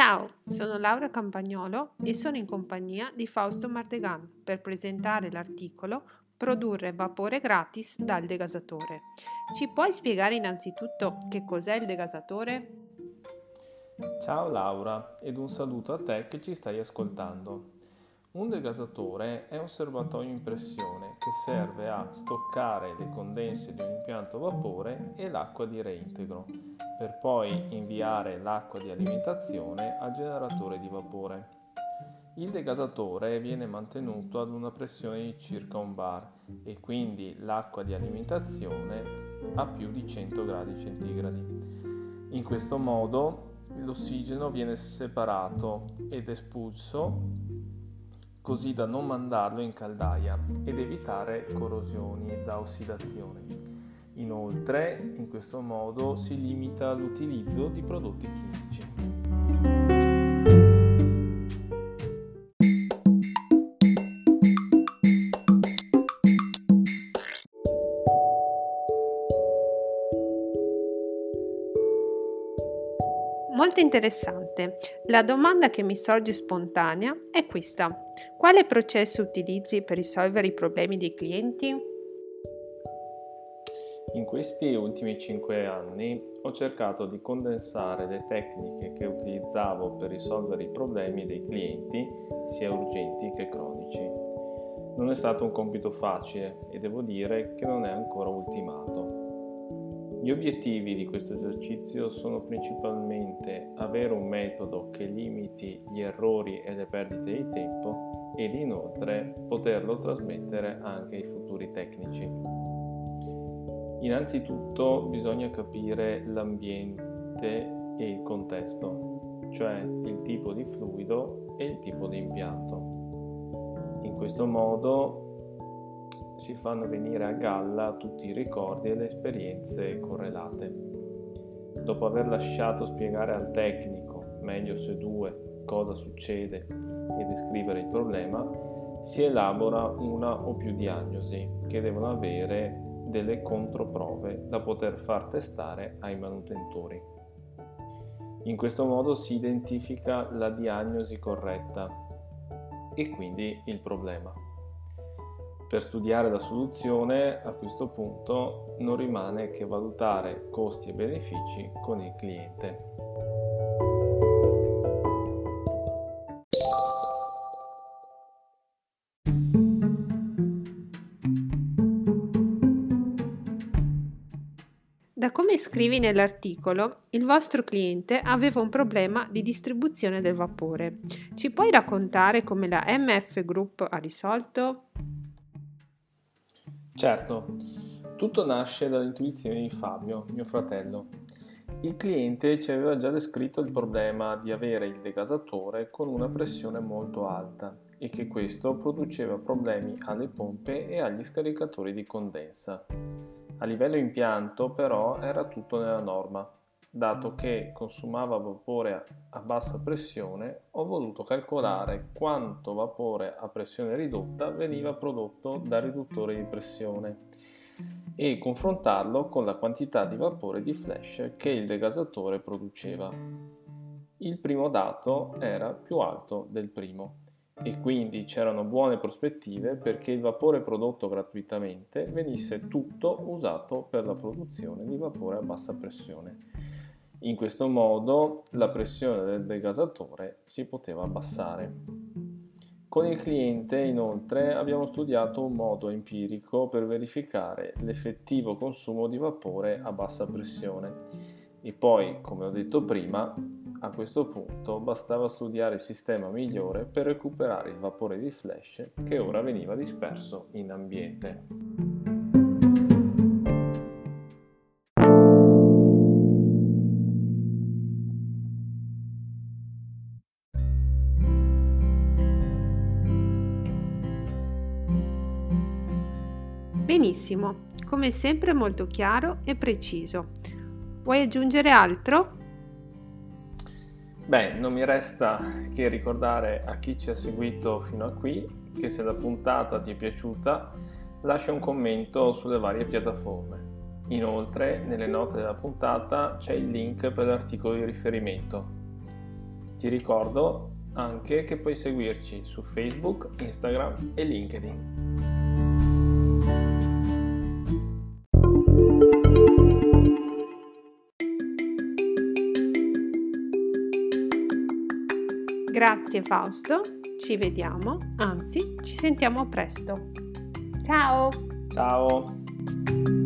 Ciao, sono Laura Campagnolo e sono in compagnia di Fausto Martegan per presentare l'articolo Produrre vapore gratis dal degasatore. Ci puoi spiegare innanzitutto che cos'è il degasatore? Ciao Laura ed un saluto a te che ci stai ascoltando. Un degasatore è un serbatoio in pressione che serve a stoccare le condense di un impianto vapore e l'acqua di reintegro, per poi inviare l'acqua di alimentazione al generatore di vapore. Il degasatore viene mantenuto ad una pressione di circa un bar e quindi l'acqua di alimentazione a più di 100 gradi centigradi. In questo modo l'ossigeno viene separato ed espulso così da non mandarlo in caldaia ed evitare corrosioni da ossidazione. Inoltre, in questo modo si limita l'utilizzo di prodotti chimici. Molto interessante. La domanda che mi sorge spontanea è questa. Quale processo utilizzi per risolvere i problemi dei clienti? In questi ultimi 5 anni ho cercato di condensare le tecniche che utilizzavo per risolvere i problemi dei clienti, sia urgenti che cronici. Non è stato un compito facile e devo dire che non è ancora ultimato. Gli obiettivi di questo esercizio sono principalmente avere un metodo che limiti gli errori e le perdite di tempo ed inoltre poterlo trasmettere anche ai futuri tecnici. Innanzitutto bisogna capire l'ambiente e il contesto, cioè il tipo di fluido e il tipo di impianto. In questo modo si fanno venire a galla tutti i ricordi e le esperienze correlate. Dopo aver lasciato spiegare al tecnico, meglio se due, cosa succede e descrivere il problema, si elabora una o più diagnosi che devono avere delle controprove da poter far testare ai manutentori. In questo modo si identifica la diagnosi corretta e quindi il problema. Per studiare la soluzione a questo punto non rimane che valutare costi e benefici con il cliente. Da come scrivi nell'articolo, il vostro cliente aveva un problema di distribuzione del vapore. Ci puoi raccontare come la MF Group ha risolto? Certo, tutto nasce dall'intuizione di Fabio, mio fratello. Il cliente ci aveva già descritto il problema di avere il degasatore con una pressione molto alta e che questo produceva problemi alle pompe e agli scaricatori di condensa. A livello impianto però era tutto nella norma. Dato che consumava vapore a bassa pressione, ho voluto calcolare quanto vapore a pressione ridotta veniva prodotto dal riduttore di pressione e confrontarlo con la quantità di vapore di flash che il degasatore produceva. Il primo dato era più alto del primo e quindi c'erano buone prospettive perché il vapore prodotto gratuitamente venisse tutto usato per la produzione di vapore a bassa pressione in questo modo la pressione del degasatore si poteva abbassare. Con il cliente inoltre abbiamo studiato un modo empirico per verificare l'effettivo consumo di vapore a bassa pressione e poi, come ho detto prima, a questo punto bastava studiare il sistema migliore per recuperare il vapore di flash che ora veniva disperso in ambiente. Benissimo, come sempre molto chiaro e preciso. Vuoi aggiungere altro? Beh, non mi resta che ricordare a chi ci ha seguito fino a qui che se la puntata ti è piaciuta lascia un commento sulle varie piattaforme. Inoltre, nelle note della puntata c'è il link per l'articolo di riferimento. Ti ricordo anche che puoi seguirci su Facebook, Instagram e LinkedIn. Grazie Fausto, ci vediamo, anzi ci sentiamo presto. Ciao! Ciao!